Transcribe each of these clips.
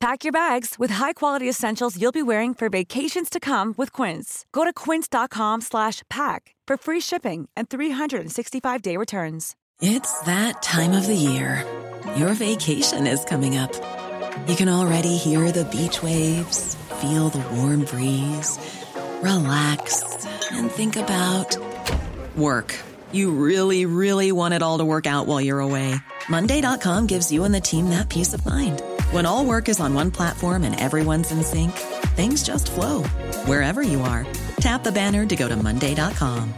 Pack your bags with high-quality essentials you'll be wearing for vacations to come with Quince. Go to quince.com slash pack for free shipping and 365-day returns. It's that time of the year. Your vacation is coming up. You can already hear the beach waves, feel the warm breeze, relax, and think about work. You really, really want it all to work out while you're away. Monday.com gives you and the team that peace of mind. When all work is on one platform and everyone's in sync, things just flow wherever you are. Tap the banner to go to Monday.com.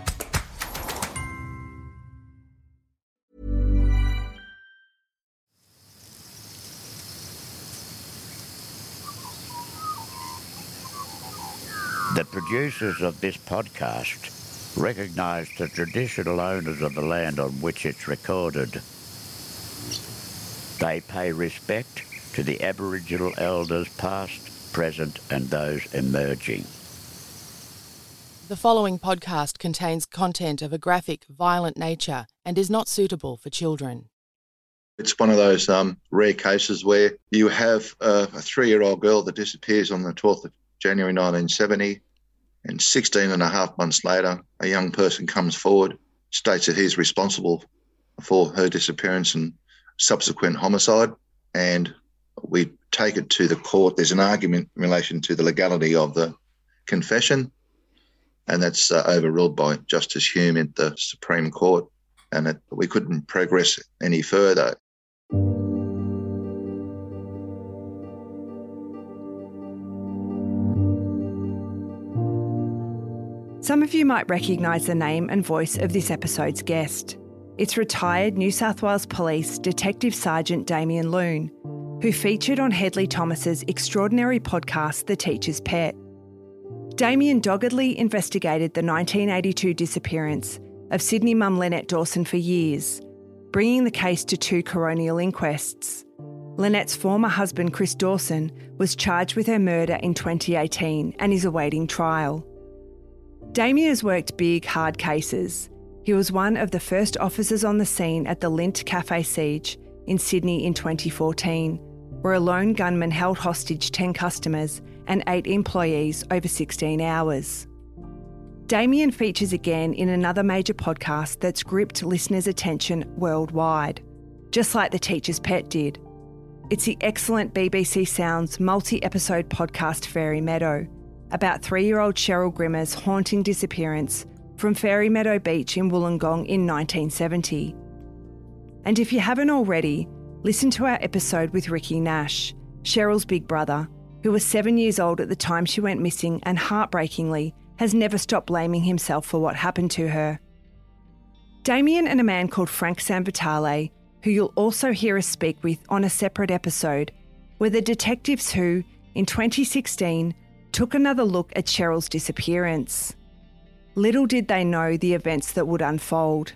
The producers of this podcast recognise the traditional owners of the land on which it's recorded. They pay respect to the Aboriginal elders past, present and those emerging. The following podcast contains content of a graphic, violent nature and is not suitable for children. It's one of those um, rare cases where you have uh, a three year old girl that disappears on the 12th of January 1970, and 16 and a half months later, a young person comes forward, states that he's responsible for her disappearance and subsequent homicide. And we take it to the court. There's an argument in relation to the legality of the confession, and that's uh, overruled by Justice Hulme at the Supreme Court. And it, we couldn't progress any further. Some of you might recognise the name and voice of this episode's guest. It's retired New South Wales Police Detective Sergeant Damien Loone, who featured on Hedley Thomas's extraordinary podcast, The Teacher's Pet. Damien doggedly investigated the 1982 disappearance of Sydney mum Lynette Dawson for years, bringing the case to two coronial inquests. Lynette's former husband, Chris Dawson, was charged with her murder in 2018 and is awaiting trial. Damien has worked big, hard cases. He was one of the first officers on the scene at the Lindt Cafe siege in Sydney in 2014, where a lone gunman held hostage 10 customers and 8 employees over 16 hours. Damien features again in another major podcast that's gripped listeners' attention worldwide just like the teacher's pet did. It's the excellent BBC Sounds multi episode podcast Fairy Meadow about three year old Cheryl Grimmer's haunting disappearance from Fairy Meadow Beach in Wollongong in 1970. And if you haven't already, listen to our episode with Ricky Nash, Cheryl's big brother, who was seven years old at the time she went missing and heartbreakingly has never stopped blaming himself for what happened to her. Damien and a man called Frank Sanvitale, who you'll also hear us speak with on a separate episode, were the detectives who, in 2016, took another look at Cheryl's disappearance. Little did they know the events that would unfold.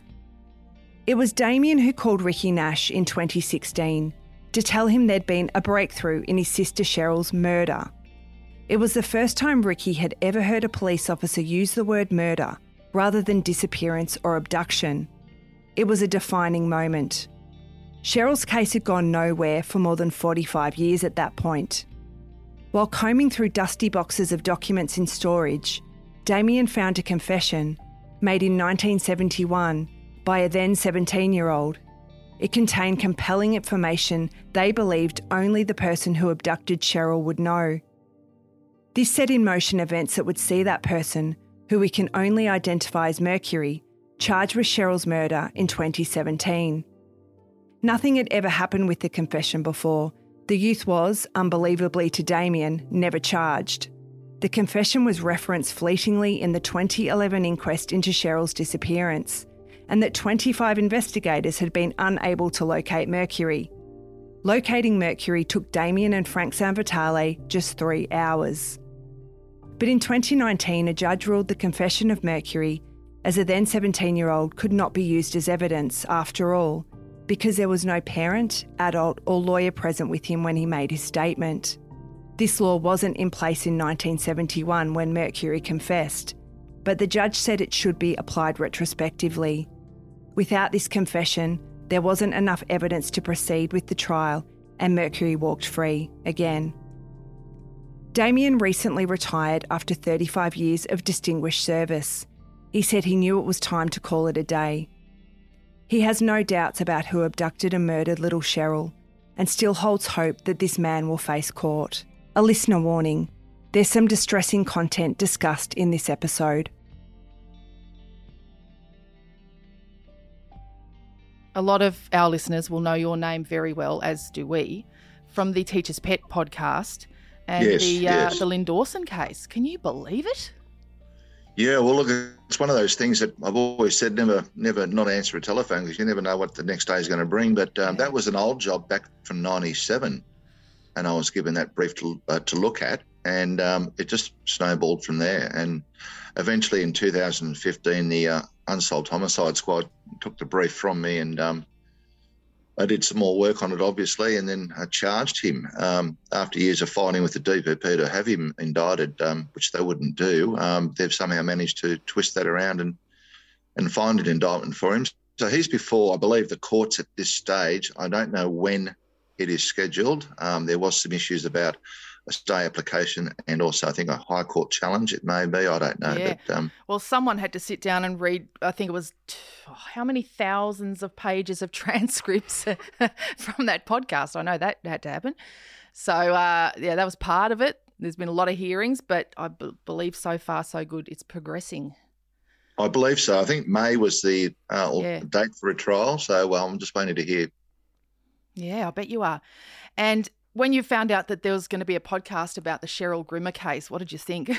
It was Damien who called Ricky Nash in 2016 to tell him there'd been a breakthrough in his sister Cheryl's murder. It was the first time Ricky had ever heard a police officer use the word murder rather than disappearance or abduction. It was a defining moment. Cheryl's case had gone nowhere for more than 45 years at that point. While combing through dusty boxes of documents in storage, Damien found a confession made in 1971 by a then 17 year old. It contained compelling information they believed only the person who abducted Cheryl would know. This set in motion events that would see that person, who we can only identify as Mercury, charged with Cheryl's murder in 2017. Nothing had ever happened with the confession before. The youth was, unbelievably to Damien, never charged. The confession was referenced fleetingly in the 2011 inquest into Cheryl's disappearance, and that 25 investigators had been unable to locate Mercury. Locating Mercury took Damien and Frank Sanvitale just three hours. But in 2019, a judge ruled the confession of Mercury, as a then 17 year old, could not be used as evidence after all, because there was no parent, adult, or lawyer present with him when he made his statement. This law wasn't in place in 1971 when Mercury confessed, but the judge said it should be applied retrospectively. Without this confession, there wasn't enough evidence to proceed with the trial, and Mercury walked free again. Damien recently retired after 35 years of distinguished service. He said he knew it was time to call it a day. He has no doubts about who abducted and murdered little Cheryl and still holds hope that this man will face court. A listener warning there's some distressing content discussed in this episode. A lot of our listeners will know your name very well, as do we, from the Teacher's Pet podcast and Yes, the yes. Uh, the Lynn Dawson case. Can you believe it? Yeah, well, look, it's one of those things that I've always said never, never not answer a telephone because you never know what the next day is going to bring. But um, that was an old job back from '97, and I was given that brief to, uh, to look at, and um, it just snowballed from there. And eventually, in 2015, the uh, Unsolved Homicide Squad took the brief from me, and um, I did some more work on it, obviously, and then I charged him um, after years of fighting with the DPP to have him indicted, um, which they wouldn't do. Um, they've somehow managed to twist that around and and find an indictment for him. So he's before, I believe, the courts at this stage. I don't know when it is scheduled. Um, there was some issues about a stay application and also I think a High Court challenge. It may be. I don't know, Yeah. but um, Well, someone had to sit down and read, I think it was t- oh, how many thousands of pages of transcripts from that podcast. I know that had to happen. So, uh, yeah, that was part of it. There's been a lot of hearings, but I b- believe so far, so good. It's progressing. I believe so. I think May was the uh, Yeah. date for a trial. So well, I'm just waiting to hear. Yeah, I bet you are. And when you found out that there was going to be a podcast about the Cheryl Grimmer case, what did you think?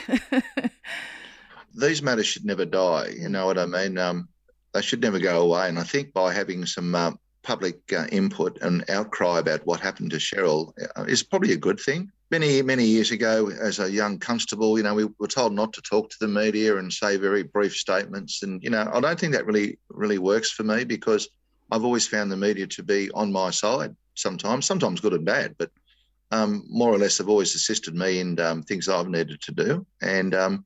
These matters should never die. You know what I mean? Um, they should never go away. And I think by having some uh, public uh, input and outcry about what happened to Cheryl uh, is probably a good thing. Many, many years ago, as a young constable, you know, we were told not to talk to the media and say very brief statements. And, you know, I don't think that really, really works for me because I've always found the media to be on my side sometimes, sometimes good and bad, but um, more or less have always assisted me in um, things I've needed to do. And um,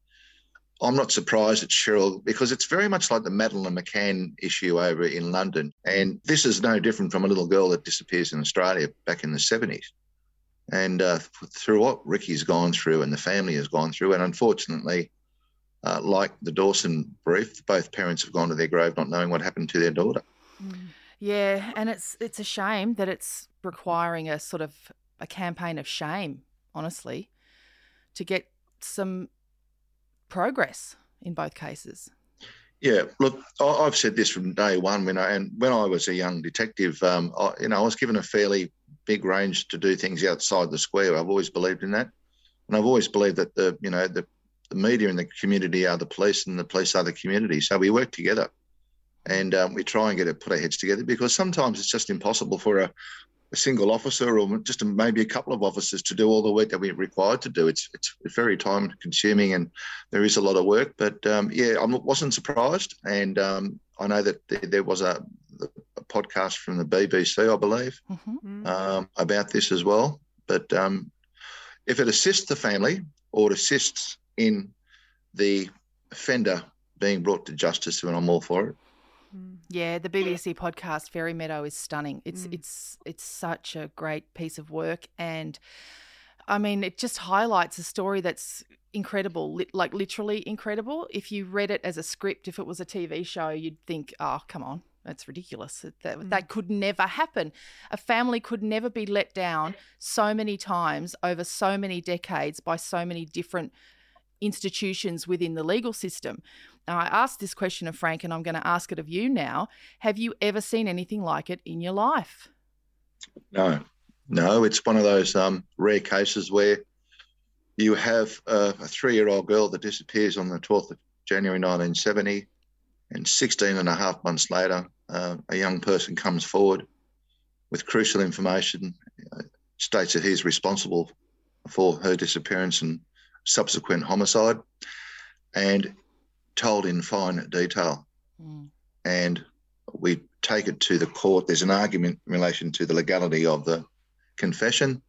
I'm not surprised at Cheryl because it's very much like the Madeleine McCann issue over in London. And this is no different from a little girl that disappears in Australia back in the 70s. And uh, through what Ricky's gone through and the family has gone through, and unfortunately, uh, like the Dawson brief, both parents have gone to their grave not knowing what happened to their daughter. Yeah, and it's it's a shame that it's requiring a sort of a campaign of shame, honestly, to get some progress in both cases. Yeah, look, I, have said this from day one when I and when I was a young detective, um, I, you know, I was given a fairly big range to do things outside the square. I've always believed in that, and I've always believed that the you know the the media and the community are the police, and the police are the community. So we work together, and um, we try and get it put our heads together because sometimes it's just impossible for a, a single officer or just a, maybe a couple of officers to do all the work that we're required to do. It's it's very time consuming and there is a lot of work. But um, yeah, I wasn't surprised, and um, I know that there, there was a, a, podcast from the BBC, I believe, mm-hmm. Um, about this as well. But um, if it assists the family or it assists in the offender being brought to justice, then I'm all for it. Mm. Yeah, the BBC podcast Fairy Meadow is stunning. It's mm. it's it's such a great piece of work, and I mean, it just highlights a story that's incredible, li- like literally incredible. If you read it as a script, if it was a TV show, you'd think, "Oh, come on, that's ridiculous. That mm. that could never happen. A family could never be let down so many times over so many decades by so many different." institutions within the legal system. Now, I asked this question of Frank, and I'm going to ask it of you now. Have you ever seen anything like it in your life? No, no. It's one of those um, rare cases where you have a, a three year old girl that disappears on the 12th of January 1970, and 16 and a half months later, uh, a young person comes forward with crucial information, uh, states that he's responsible for her disappearance and subsequent homicide and told in fine detail. Mm. And we take it to the court. There's an argument in relation to the legality of the confession,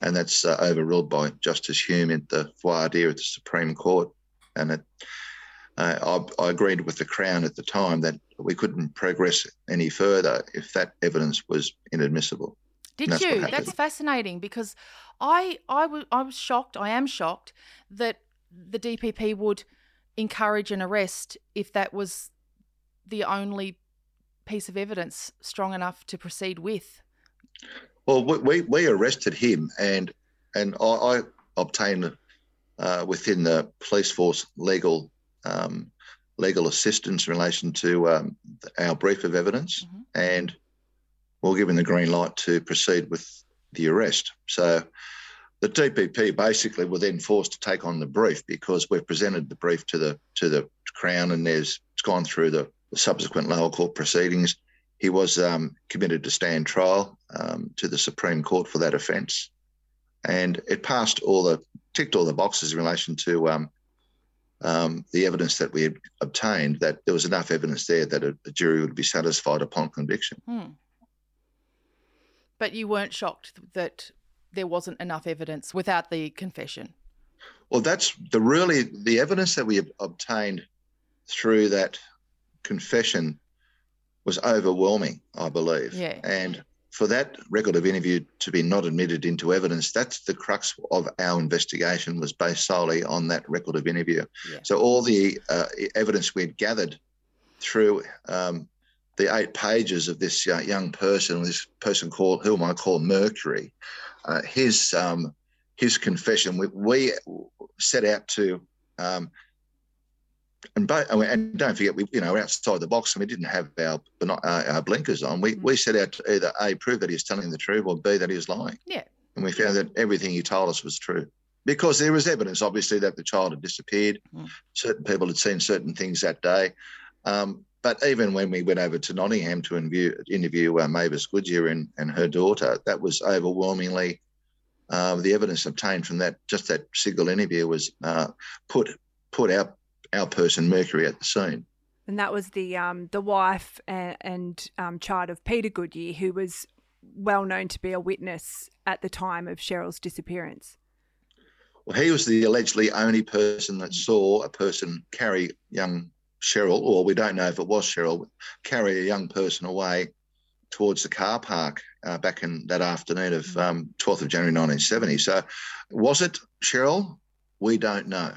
and that's uh, overruled by Justice Hulme at the voir dire at the Supreme Court. And it, uh, I, I, agreed with the Crown at the time that we couldn't progress any further if that evidence was inadmissible. Did you? That's fascinating because I, I, w- I was shocked. I am shocked that the DPP would encourage an arrest if that was the only piece of evidence strong enough to proceed with. Well, we, we arrested him and and I, I obtained uh, within the police force legal um, legal assistance in relation to um, our brief of evidence mm-hmm. and we're given the green light to proceed with the arrest. So the DPP basically were then forced to take on the brief because we've presented the brief to the to the Crown and there's it's gone through the, the subsequent lower court proceedings. He was um, committed to stand trial um, to the Supreme Court for that offence, and it passed all the ticked all the boxes in relation to um, um, the evidence that we had obtained. That there was enough evidence there that a, a jury would be satisfied upon conviction. Hmm. But you weren't shocked that there wasn't enough evidence without the confession. Well, that's the really the evidence that we obtained through that confession was overwhelming, I believe. Yeah. And for that record of interview to be not admitted into evidence, that's the crux of our investigation was based solely on that record of interview. Yeah. So all the uh, evidence we'd gathered through um, the eight pages of this uh, young person, this person called whom I call Mercury, uh, his um, his confession. We, we, set out to, um, and, bo- and don't forget, we you know outside the box, and we didn't have our uh, our blinkers on. We we set out to either a prove that he's telling the truth, or b that he's lying. Yeah, and we found that everything he told us was true. Because there was evidence, obviously, that the child had disappeared. Mm. Certain people had seen certain things that day. Um, but even when we went over to Nottingham to interview, interview uh, Mavis Goodyear and, and her daughter, that was overwhelmingly uh, the evidence obtained from that just that single interview was uh, put put our our person Mercury at the scene. And that was the um, the wife and, and um, child of Peter Goodyear, who was well known to be a witness at the time of Cheryl's disappearance. Well, he was the allegedly only person that saw a person carry young Cheryl, or we don't know if it was Cheryl, carry a young person away towards the car park uh, back in that afternoon of mm. um, 12th of January 1970. So, was it Cheryl? We don't know.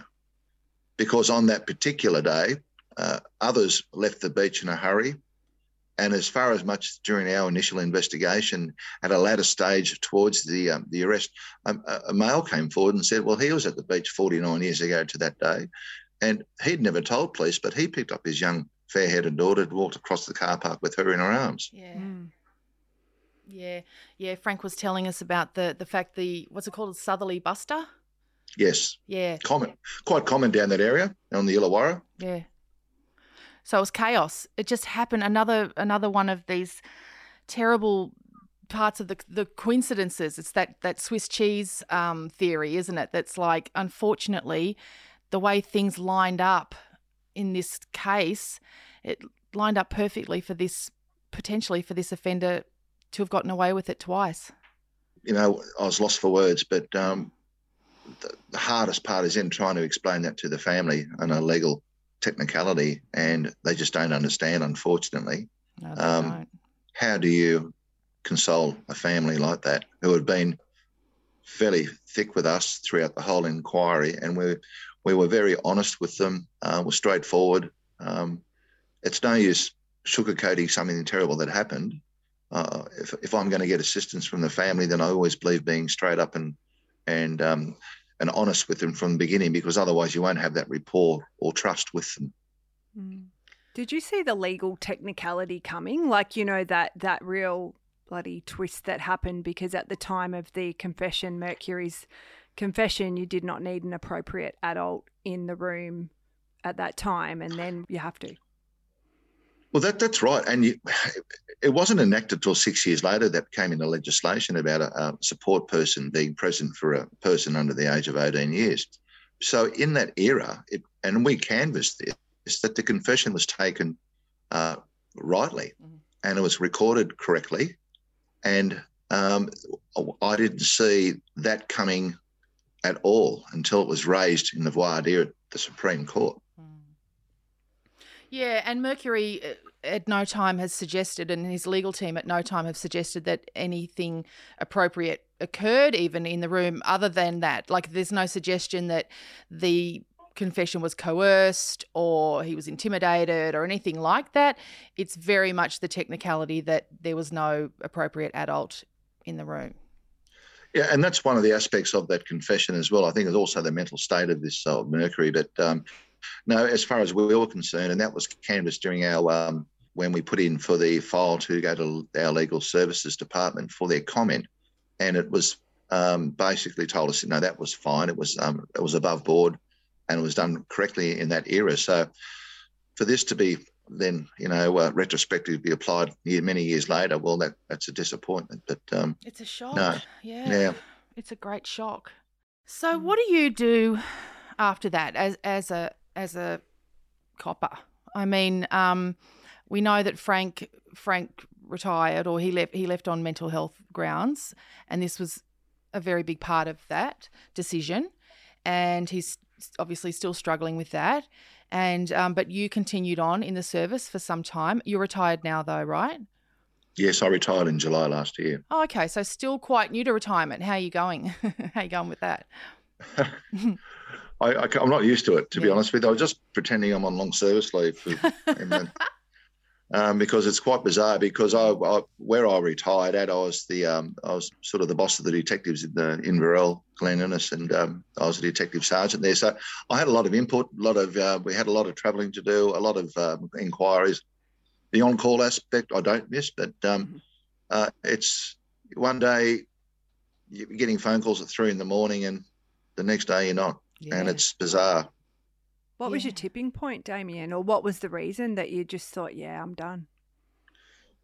Because on that particular day, uh, others left the beach in a hurry. and as far as much during our initial investigation, at a latter stage towards the um, the arrest, um, a, a male came forward and said, "Well, he was at the beach 49 years ago to that day, and he'd never told police, but he picked up his young fair haired daughter and walked across the car park with her in her arms." Yeah. Mm. Yeah, yeah. Frank was telling us about the the fact the what's it called, a southerly buster. Yes. Yeah. Common, quite common down that area on the Illawarra. Yeah. So it was chaos. It just happened. Another another one of these terrible parts of the the coincidences. It's that that Swiss cheese um, theory, isn't it? That's like, unfortunately, the way things lined up in this case, it lined up perfectly for this potentially for this offender to have gotten away with it twice. You know, I was lost for words, but um, the, the hardest part is in trying to explain that to the family on a legal technicality, and they just don't understand, unfortunately. No, um. How do you console a family like that who had been fairly thick with us throughout the whole inquiry, and we we were very honest with them, uh, were straightforward. Um, it's no use sugarcoating something terrible that happened. Uh, if, if I'm going to get assistance from the family, then I always believe being straight up and and um, and honest with them from the beginning because otherwise you won't have that rapport or trust with them. Mm. Did you see the legal technicality coming? Like, you know, that that real bloody twist that happened because at the time of the confession, Mercury's confession, you did not need an appropriate adult in the room at that time, and then you have to. Well, that that's right, and you, it wasn't enacted till six years later that came into legislation about a, a, support person being present for a person under the age of 18 years. So in that era, it, and we canvassed this, that the confession was taken uh, rightly mm-hmm. and it was recorded correctly. And um, I didn't see that coming at all until it was raised in the voir dire at the Supreme Court. Mm. Yeah, and Mercury uh, at no time has suggested, and his legal team at no time have suggested that anything appropriate occurred even in the room other than that. Like, there's no suggestion that the confession was coerced or he was intimidated or anything like that. It's very much the technicality that there was no appropriate adult in the room. Yeah, and that's one of the aspects of that confession as well. I think it's also the mental state of this uh, Mercury. But um, no, as far as we were concerned, and that was canvassed during our um, when we put in for the file to go to our legal services department for their comment, and it was um, basically told us, no, that was fine. It was um, it was above board, and it was done correctly in that era. So for this to be then you know uh, retrospectively be applied many years later, well, that that's a disappointment. But um, it's a shock. No, yeah, yeah, it's a great shock. So what do you do after that as as a as a copper? I mean, um, we know that Frank Frank retired or he left he left on mental health grounds and this was a very big part of that decision and he's obviously still struggling with that. And um, but you continued on in the service for some time. You're retired now though right? Yes i retired in july last year. Oh, okay. So still quite new to retirement. How are you going? How are you going with that? I, am not used to it, to yeah. be honest with you. I was just pretending I'm on long service leave. For, um, because it's quite bizarre. Because I, I, where I retired at, I was the um, I was sort of the boss of the detectives in the Inverell, Glen Innes, and um, I was a detective sergeant there. So I had a lot of input, a lot of uh, we had a lot of travelling to do, a lot of um, inquiries. The on-call aspect I don't miss, but um, mm-hmm. uh, it's one day you're getting phone calls at three in the morning, and the next day you're not, yeah. and it's bizarre. What yeah. was your tipping point, Damien, or what was the reason that you just thought, "Yeah, I'm done"?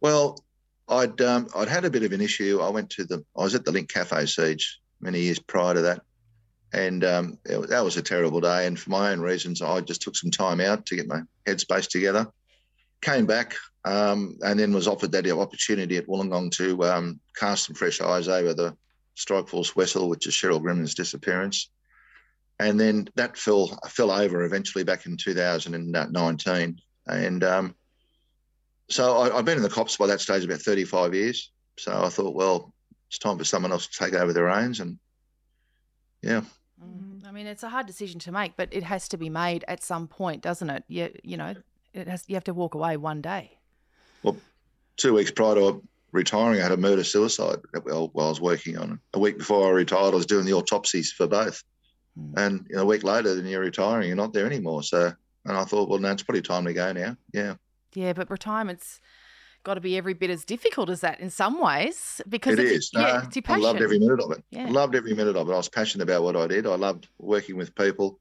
Well, I'd um, I'd had a bit of an issue. I went to the I was at the Lindt Cafe siege many years prior to that, and um, it, that was a terrible day. And for my own reasons, I just took some time out to get my headspace together. Came back um, and then was offered that opportunity at Wollongong to um, cast some fresh eyes over the Strike Force Wessel, which is Cheryl Grimmer's disappearance and then that fell fell over eventually back in 2019. And um, so I, have been in the cops by that stage about 35 years. So I thought, well, it's time for someone else to take over the reins, and yeah. Mm-hmm. I mean, it's a hard decision to make, but it has to be made at some point, doesn't it? You, you know, it has. You have to walk away one day. Well, two weeks prior to retiring, I had a murder suicide while I was working on it. A week before I retired, I was doing the autopsies for both. Mm. And you know, a week later, then you're retiring, you're not there anymore. So, and I thought, well, now it's probably time to go now. Yeah. Yeah, but retirement's got to be every bit as difficult as that in some ways because it it's, is. Yeah, it's I loved every minute of it. Yeah. I loved every minute of it. I was passionate about what I did. I loved working with people.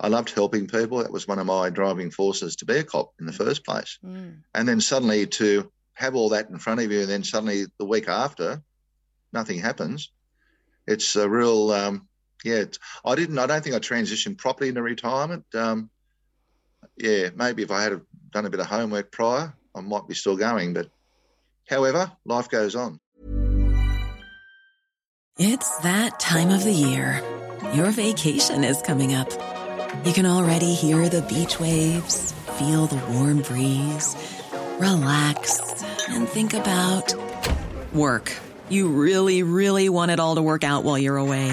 I loved helping people. That was one of my driving forces to be a cop in the first place. Mm. And then suddenly to have all that in front of you, and then suddenly the week after, nothing happens. It's a real, um, yeah. I didn't. I don't think I transitioned properly into retirement. Um, yeah, maybe if I had done a bit of homework prior, I might be still going. But however, life goes on. It's that time of the year. Your vacation is coming up. You can already hear the beach waves, feel the warm breeze, relax, and think about work. You really, really want it all to work out while you're away.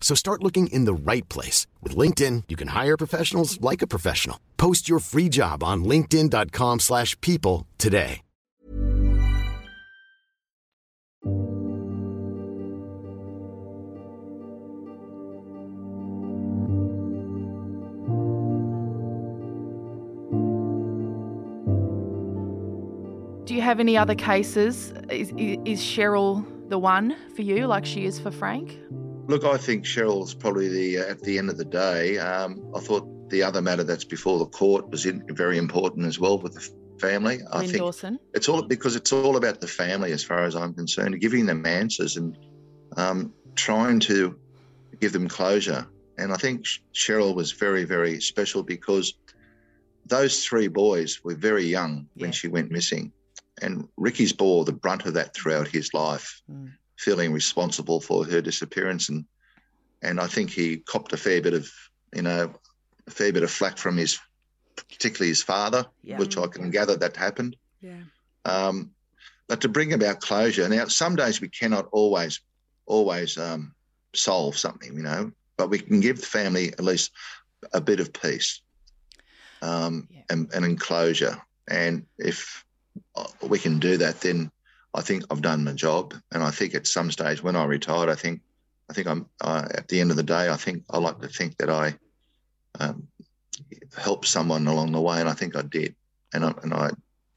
So start looking in the right place. With LinkedIn, you can hire professionals like a professional. Post your free job on linkedin.com slash people today. Do you have any other cases? Is, is Cheryl the one for you like she is for Frank? Look, I think Cheryl's probably the uh, at the end of the day. Um, I thought the other matter that's before the court was in, very important as well with the family. I Lynn think Dawson. it's all because it's all about the family as far as I'm concerned, giving them answers and um, trying to give them closure. And I think Cheryl was very, very special because those three boys were very young when she went missing. And Ricky's bore the brunt of that throughout his life. Mm feeling responsible for her disappearance, and and I think he copped a fair bit of you know a fair bit of flack from his particularly his father, yeah. which I can gather that happened. Yeah. Um, but to bring about closure, now some days we cannot always always um, solve something, you know, but we can give the family at least a bit of peace um, yeah. and, and enclosure. And if uh, we can do that, then I think I've done my job, and I think at some stage when I retired, I think I think I'm uh, at the end of the day. I think I like to think that I um, helped someone along the way, and I think I did. And I, and I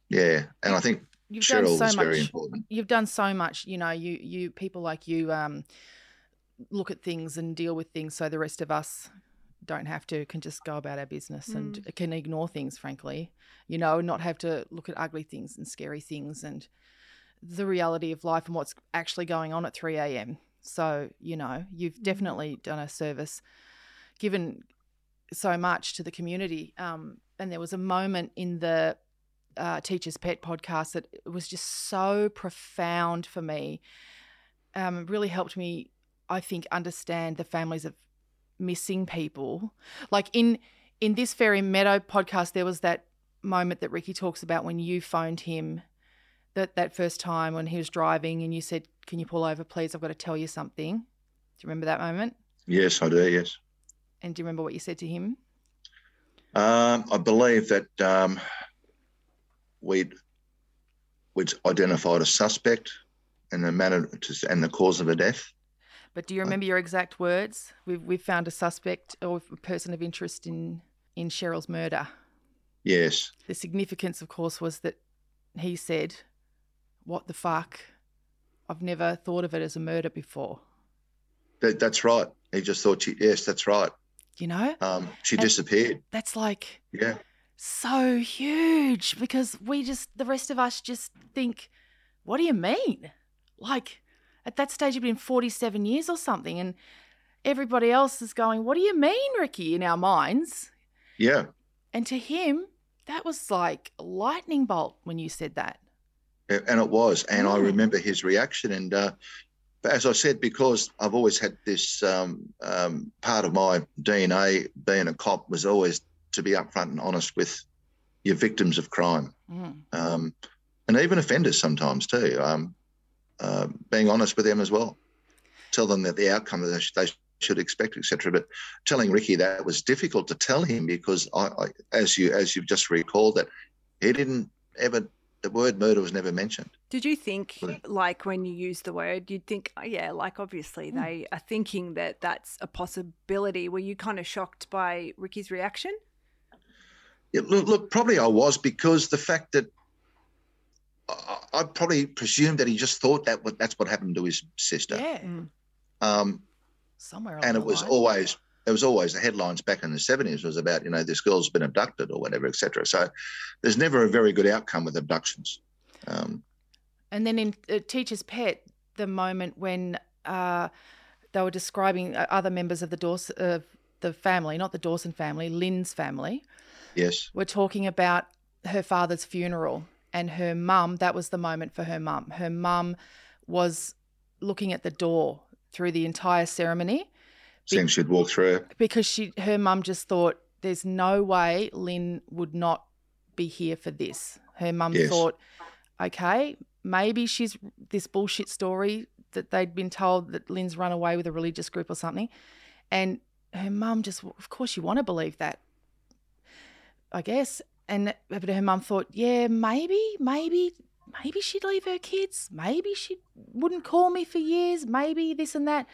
yeah, and I think you've Cheryl done so was much. very important. You've done so much. You know, you you people like you um, look at things and deal with things, so the rest of us don't have to can just go about our business mm. and can ignore things frankly you know not have to look at ugly things and scary things and the reality of life and what's actually going on at 3 a.m. So, you know, you've mm. definitely done a service, given so much to the community. Um, and there was a moment in the uh, Teacher's Pet podcast that was just so profound for me. Um, really helped me, I think, understand the families of missing people. Like in in this Fairy Meadow podcast, there was that moment that Ricky talks about when you phoned him that that first time when he was driving and you said, "Can you pull over, please? I've got to tell you something." Do you remember that moment? Yes, I do. Yes. And do you remember what you said to him? Um, I believe that um, we'd we'd identified a suspect and the manner to, and the cause of the death. But do you remember your exact words? We've we've found a suspect or a person of interest in in Cheryl's murder. Yes. The significance, of course, was that he said, "What the fuck? I've never thought of it as a murder before." That, that's right. He just thought, she, yes, that's right. You know, Um, she And disappeared. that's like Yeah. so huge because we just the rest of us just think, "What do you mean?" Like at that stage, it'd been forty-seven years or something, and everybody else is going, "What do you mean, Ricky?" In our minds, Yeah. and to him, that was like a lightning bolt when you said that. And it was. And I Mm. remember his reaction. And uh, as I said, because I've always had this um, um, part of my DNA being a cop was always to be upfront and honest with your victims of crime. Mm. um, and even offenders sometimes too. Um, uh, being honest with them as well, tell them that the outcome that they, they should expect, etc. But telling Ricky that was difficult to tell him because, I, I, as you as you've just recalled, that he didn't ever the word murder was never mentioned. Did you think, like, when you use the word, you'd think, oh, yeah, like, obviously Hmm. they are thinking that that's a possibility. Were you kind of shocked by Ricky's reaction? Yeah, look, look, probably I was because the fact that I, I probably presumed that he just thought that what, that's what happened to his sister. Yeah, Um, somewhere. and it was line. always there was always the headlines back in the seventies was about you know this girl's been abducted or whatever, etc. So there's never a very good outcome with abductions. Um, And then in uh, Teacher's Pet, the moment when uh, they were describing uh, other members of the Dawson, of the family, not the Dawson family, Lynn's family, yes, were talking about her father's funeral and her mum. That was the moment for her mum. Her mum was looking at the door through the entire ceremony seeing she'd walk through. because she her mum just thought there's no way Lynn would not be here for this. Her mum Yes. thought, okay, maybe she's this bullshit story that they'd been told that Lynn's run away with a religious group or something, and her mum just, of course, you want to believe that, I guess. And but her mum thought, yeah, maybe, maybe, maybe she'd leave her kids. Maybe she wouldn't call me for years. Maybe this and that.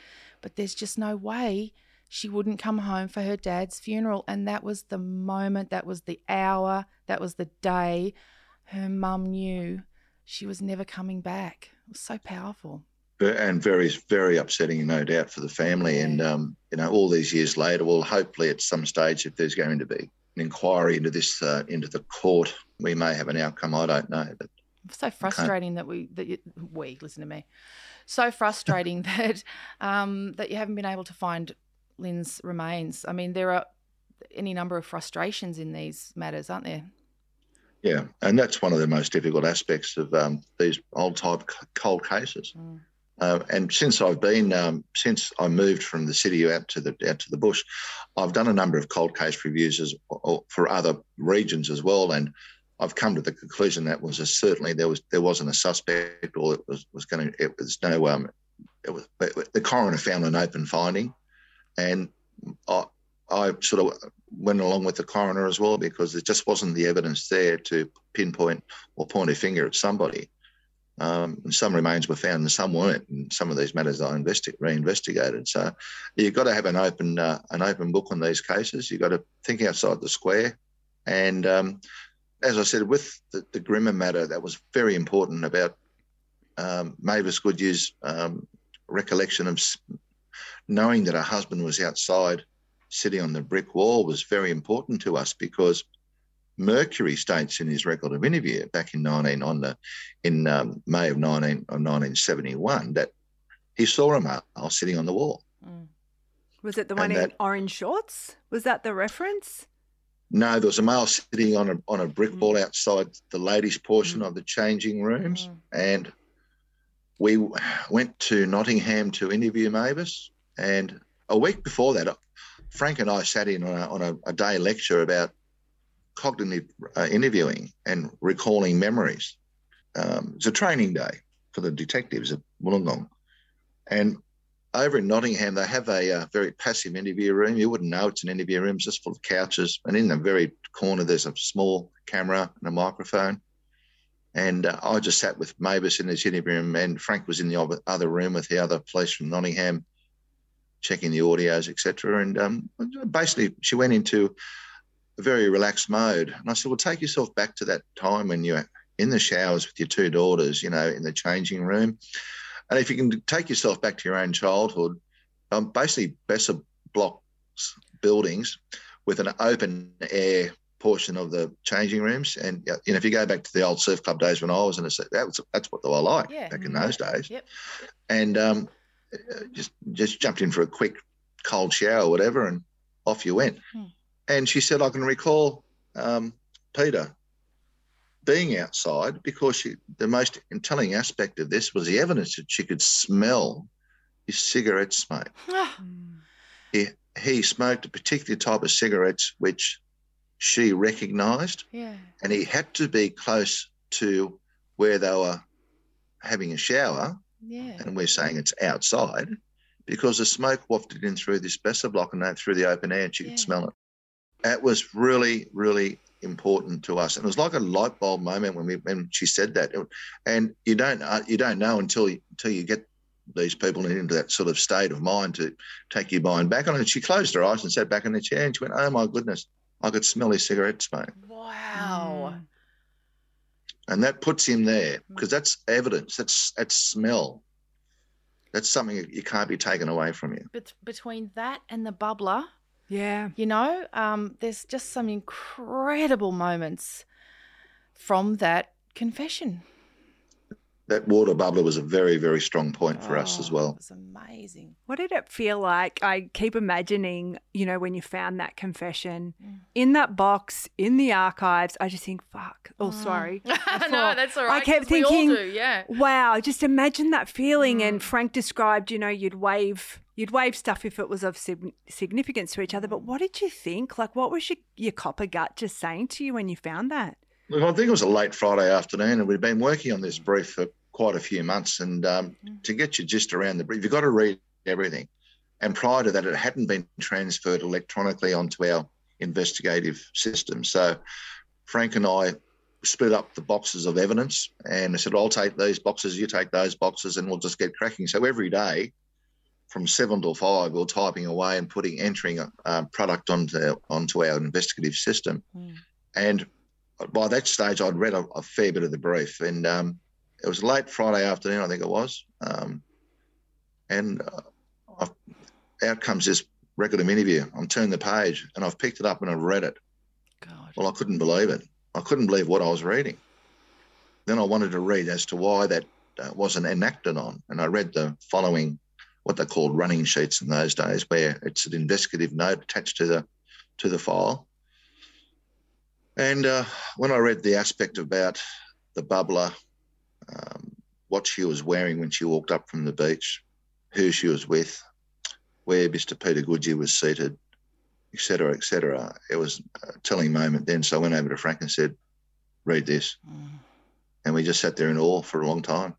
But there's just no way she wouldn't come home for her dad's funeral. And that was the moment, that was the hour, that was the day her mum knew she was never coming back. It was so powerful. And very, very upsetting, no doubt, for the family. And um, you know, all these years later, well, hopefully at some stage, if there's going to be an inquiry into this, uh, into the court, we may have an outcome. I don't know, but so frustrating that we that you, we listen to me so frustrating that um that you haven't been able to find lynn's remains. I mean there are any number of frustrations in these matters aren't there? Yeah, and that's one of the most difficult aspects of um, these old type cold cases. Uh, and since I've been, um, since I moved from the city out to the out to the bush, I've done a number of cold case reviews as, or for other regions as well, and I've come to the conclusion that was a, certainly there was there wasn't a suspect or it was was going it was no um it was the coroner found an open finding, and I I sort of went along with the coroner as well because there just wasn't the evidence there to pinpoint or point a finger at somebody. Um, and some remains were found and some weren't. And some of these matters investi- reinvestigated. So you've got to have an open uh, an open book on these cases. You've got to think outside the square. And um, as I said, with the, the Grimmer matter, that was very important about um, Mavis Goodyear's um, recollection of knowing that her husband was outside sitting on the brick wall was very important to us because Mercury states in his record of interview back in 19 on the in um, May of 19 of 1971 that he saw a male sitting on the wall. Was it the one And in that- orange shorts? Was that the reference? No, there was a male sitting on a on a brick wall outside the ladies' portion of the changing rooms, and we went to Nottingham to interview Mavis. And a week before that, Frank and I sat in on a, on a, a day lecture about cognitive uh, interviewing and recalling memories. Um, it's a training day for the detectives at Wollongong. And over in Nottingham, they have a uh, very passive interview room. You wouldn't know it's an interview room, it's just full of couches. And in the very corner, there's a small camera and a microphone. And uh, I just sat with Mavis in this interview room, and Frank was in the other room with the other police from Nottingham, checking the audios, etc. And um, basically, she went into a very relaxed mode. And I said, Well, take yourself back to that time when you're in the showers with your two daughters, you know, in the changing room. And if you can take yourself back to your own childhood, um, basically Besser blocks buildings with an open air portion of the changing rooms. And you know, if you go back to the old surf club days when I was in a that was, that's what they were like Yeah. back in those days. Yep. And um, just just jumped in for a quick cold shower or whatever, and off you went. Hmm. And she said, I can recall um, Peter being outside because she, the most telling aspect of this was the evidence that she could smell his cigarette smoke. Ah. he, he smoked a particular type of cigarettes which she recognised, Yeah. and he had to be close to where they were having a shower, Yeah. and we're saying it's outside, because the smoke wafted in through this Besser block and out through the open air, and she Yeah. could smell it. That was really, really important to us, and it was like a light bulb moment when we when she said that. And you don't uh, you don't know until you, until you get these people into that sort of state of mind to take your mind back on it. She closed her eyes and sat back in the chair, and she went, "Oh my goodness, I could smell his cigarette smoke." Wow. and that puts him there because that's evidence. That's that's smell. That's something you can't be taken away from you. Bet- between that and the bubbler, Yeah. you know, um, there's just some incredible moments from that confession. That water bubbler was a very very strong point for us as Oh, well. It was amazing. What did it feel like? I keep imagining, you know, when you found that confession Mm. in that box in the archives. I just think, fuck. Oh, sorry. I no, that's all I right. kept 'cause we all thinking, do, yeah. wow, just imagine that feeling. Mm. And Frank described, you know, you'd wave, you'd wave stuff if it was of sig- significance to each other. But what did you think? Like, what was your, your copper gut just saying to you when you found that? Look, I think it was a late Friday afternoon, and we'd been working on this brief for quite a few months. And um, to get you just around the brief, you've got to read everything. And prior to that, it hadn't been transferred electronically onto our investigative system. So Frank and I split up the boxes of evidence, and I said, "I'll take these boxes, you take those boxes, and we'll just get cracking." So every day, from seven till five, we we're typing away and putting entering a um, product onto onto our investigative system. And by that stage, I'd read a, a fair bit of the brief, and um, it was late Friday afternoon, I think it was. Um, and uh, I've, out comes this record of interview. I'm turning the page, and I've picked it up and I've read it. God. Well, I couldn't believe it. I couldn't believe what I was reading. Then I wanted to read as to why that uh, wasn't enacted on, and I read the following, what they called running sheets in those days, where it's an investigative note attached to the to the file. And uh, when I read the aspect about the bubbler, um, what she was wearing when she walked up from the beach, who she was with, where Mr. Peter Goodyear was seated, et cetera, et cetera, it was a telling moment then. So I went over to Frank and said, read this. And we just sat there in awe for a long time.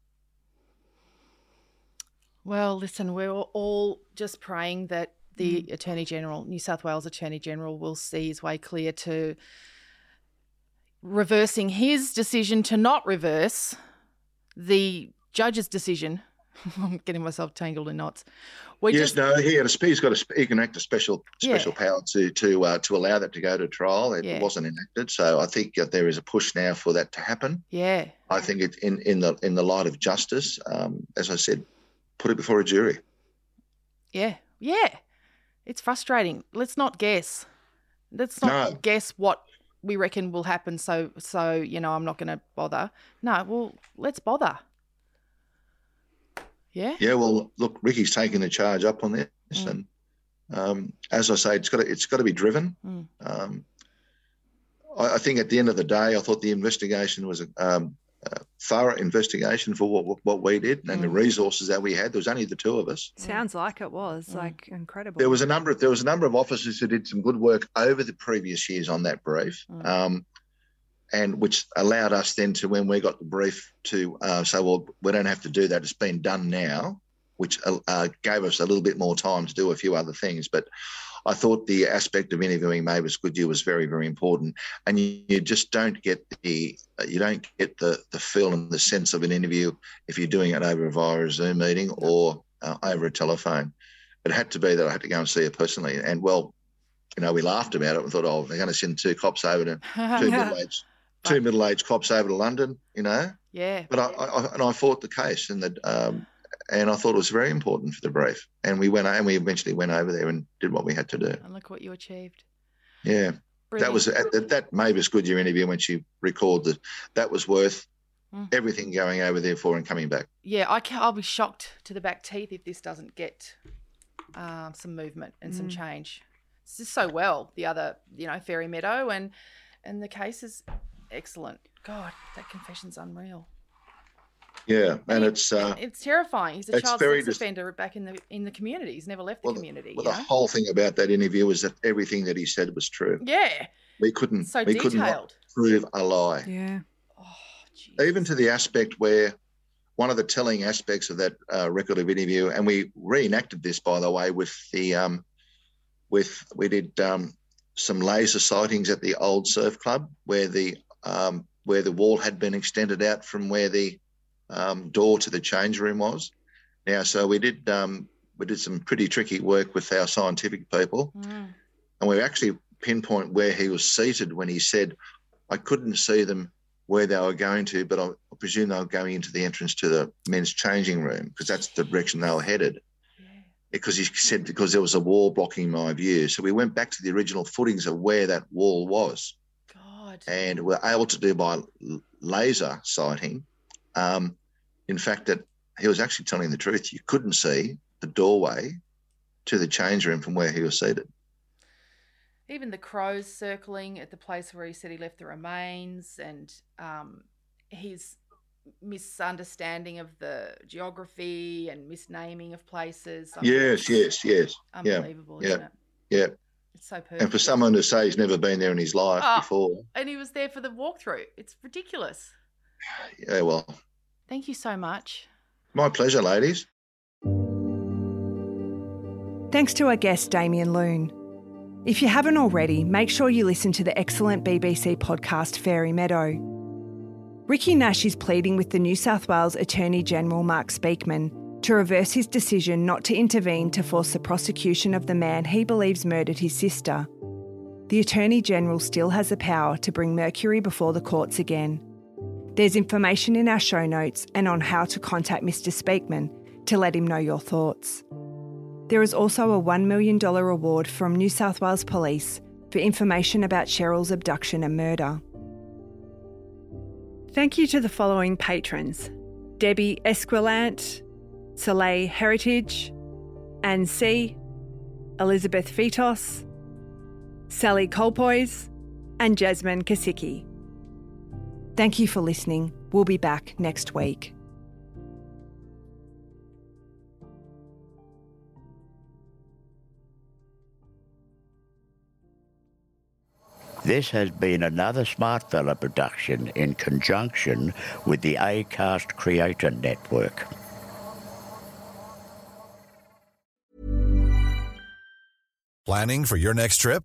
Well, listen, we're all just praying that the Attorney General, New South Wales Attorney General, will see his way clear to reversing his decision to not reverse the judge's decision. I'm getting myself tangled in knots. We yes, just, no, he had a, he's got a he can act a special Yeah. special power to to uh, to allow that to go to trial. It Yeah. wasn't enacted, so I think there is a push now for that to happen. yeah, I think it in in the in the light of justice, um, as I said, put it before a jury. yeah, yeah. It's frustrating. Let's not guess. Let's not No. guess what we reckon will happen. So, so you know, I'm not going to bother. No, well, let's bother. Yeah. Yeah, well, look, Ricky's taking the charge up on this, Mm. and um, as I say, it's got to, it's got to be driven. Mm. Um, I, I think at the end of the day, I thought the investigation was um, uh, thorough investigation for what what we did and the resources that we had. There was only the two of us. Sounds like it was like incredible. There was a number of there was a number of officers who did some good work over the previous years on that brief, um, and which allowed us then to when we got the brief to uh, say, well, we don't have to do that. It's been done now, which uh, uh, gave us a little bit more time to do a few other things. But I thought the aspect of interviewing Mavis Goodyear was very, very important, and you, you just don't get the you don't get the the feel and the sense of an interview if you're doing it over via a Zoom meeting or uh, over a telephone. It had to be that I had to go and see her personally, and well, you know, we laughed about it and thought, oh, they're going to send two cops over to two middle-aged two middle-aged cops over to London, you know. Yeah. But I, I and I fought the case, and that um, and I thought it was very important for the brief. And we went and we eventually went over there and did what we had to do. And look what you achieved. Yeah, that was at that, that Mavis Goodyear interview when she recorded that that was worth Mm. everything going over there for and coming back. Yeah, I can, I'll be shocked to the back teeth if this doesn't get um, some movement and some Mm. change. It's just so well. The other, you know, Fairy Meadow and and the case is excellent. God, that confession's unreal. Yeah, and it's uh, It's terrifying. He's a child very sex dis- offender back in the in the community. He's never left the community. well, the know? whole thing about that interview was that everything that he said was true. Yeah. We couldn't So we could not detailed. prove a lie. Yeah. even to the aspect where one of the telling aspects of that uh, record of interview, and we reenacted this, by the way, with the um, with we did um, some laser sightings at the old surf club where the um, where the wall had been extended out from where the um, door to the change room was. Now, so we did um, we did some pretty tricky work with our scientific people, Mm. and we actually pinpoint where he was seated when he said, "I couldn't see them where they were going to, but I presume they were going into the entrance to the men's changing room because that's the direction they were headed." Because he said because there was a wall blocking my view, so we went back to the original footings of where that wall was, God. and we're able to do by laser sighting. Um, in fact, that he was actually telling the truth. You couldn't see the doorway to the change room from where he was seated. Even the crows circling at the place where he said he left the remains, and um, his misunderstanding of the geography and misnaming of places. I mean, Yes, yes, yes. Unbelievable, yeah, isn't it? yeah. It's so perfect. And for someone to say he's never been there in his life Ah, before, And he was there for the walkthrough. It's ridiculous. yeah, well, Thank you so much. my pleasure, ladies. Thanks to our guest, Damien Loone. If you haven't already, make sure you listen to the excellent BBC podcast Fairy Meadow. Ricky Nash is pleading with the New South Wales Attorney General Mark Speakman to reverse his decision not to intervene to force the prosecution of the man he believes murdered his sister. The Attorney General still has the power to bring Mercury before the courts again. There's information in our show notes and on how to contact Mr. Speakman to let him know your thoughts. There is also a $1 million reward from New South Wales Police for information about Cheryl's abduction and murder. Thank you to the following patrons Debbie Esquilant, Soleil Heritage, Anne C., Elizabeth Fetos, Sally Colpoys, and Jasmine Kasicki. Thank you for listening. We'll be back next week. This has been another Smartfella production in conjunction with the Acast Creator Network. Planning for your next trip?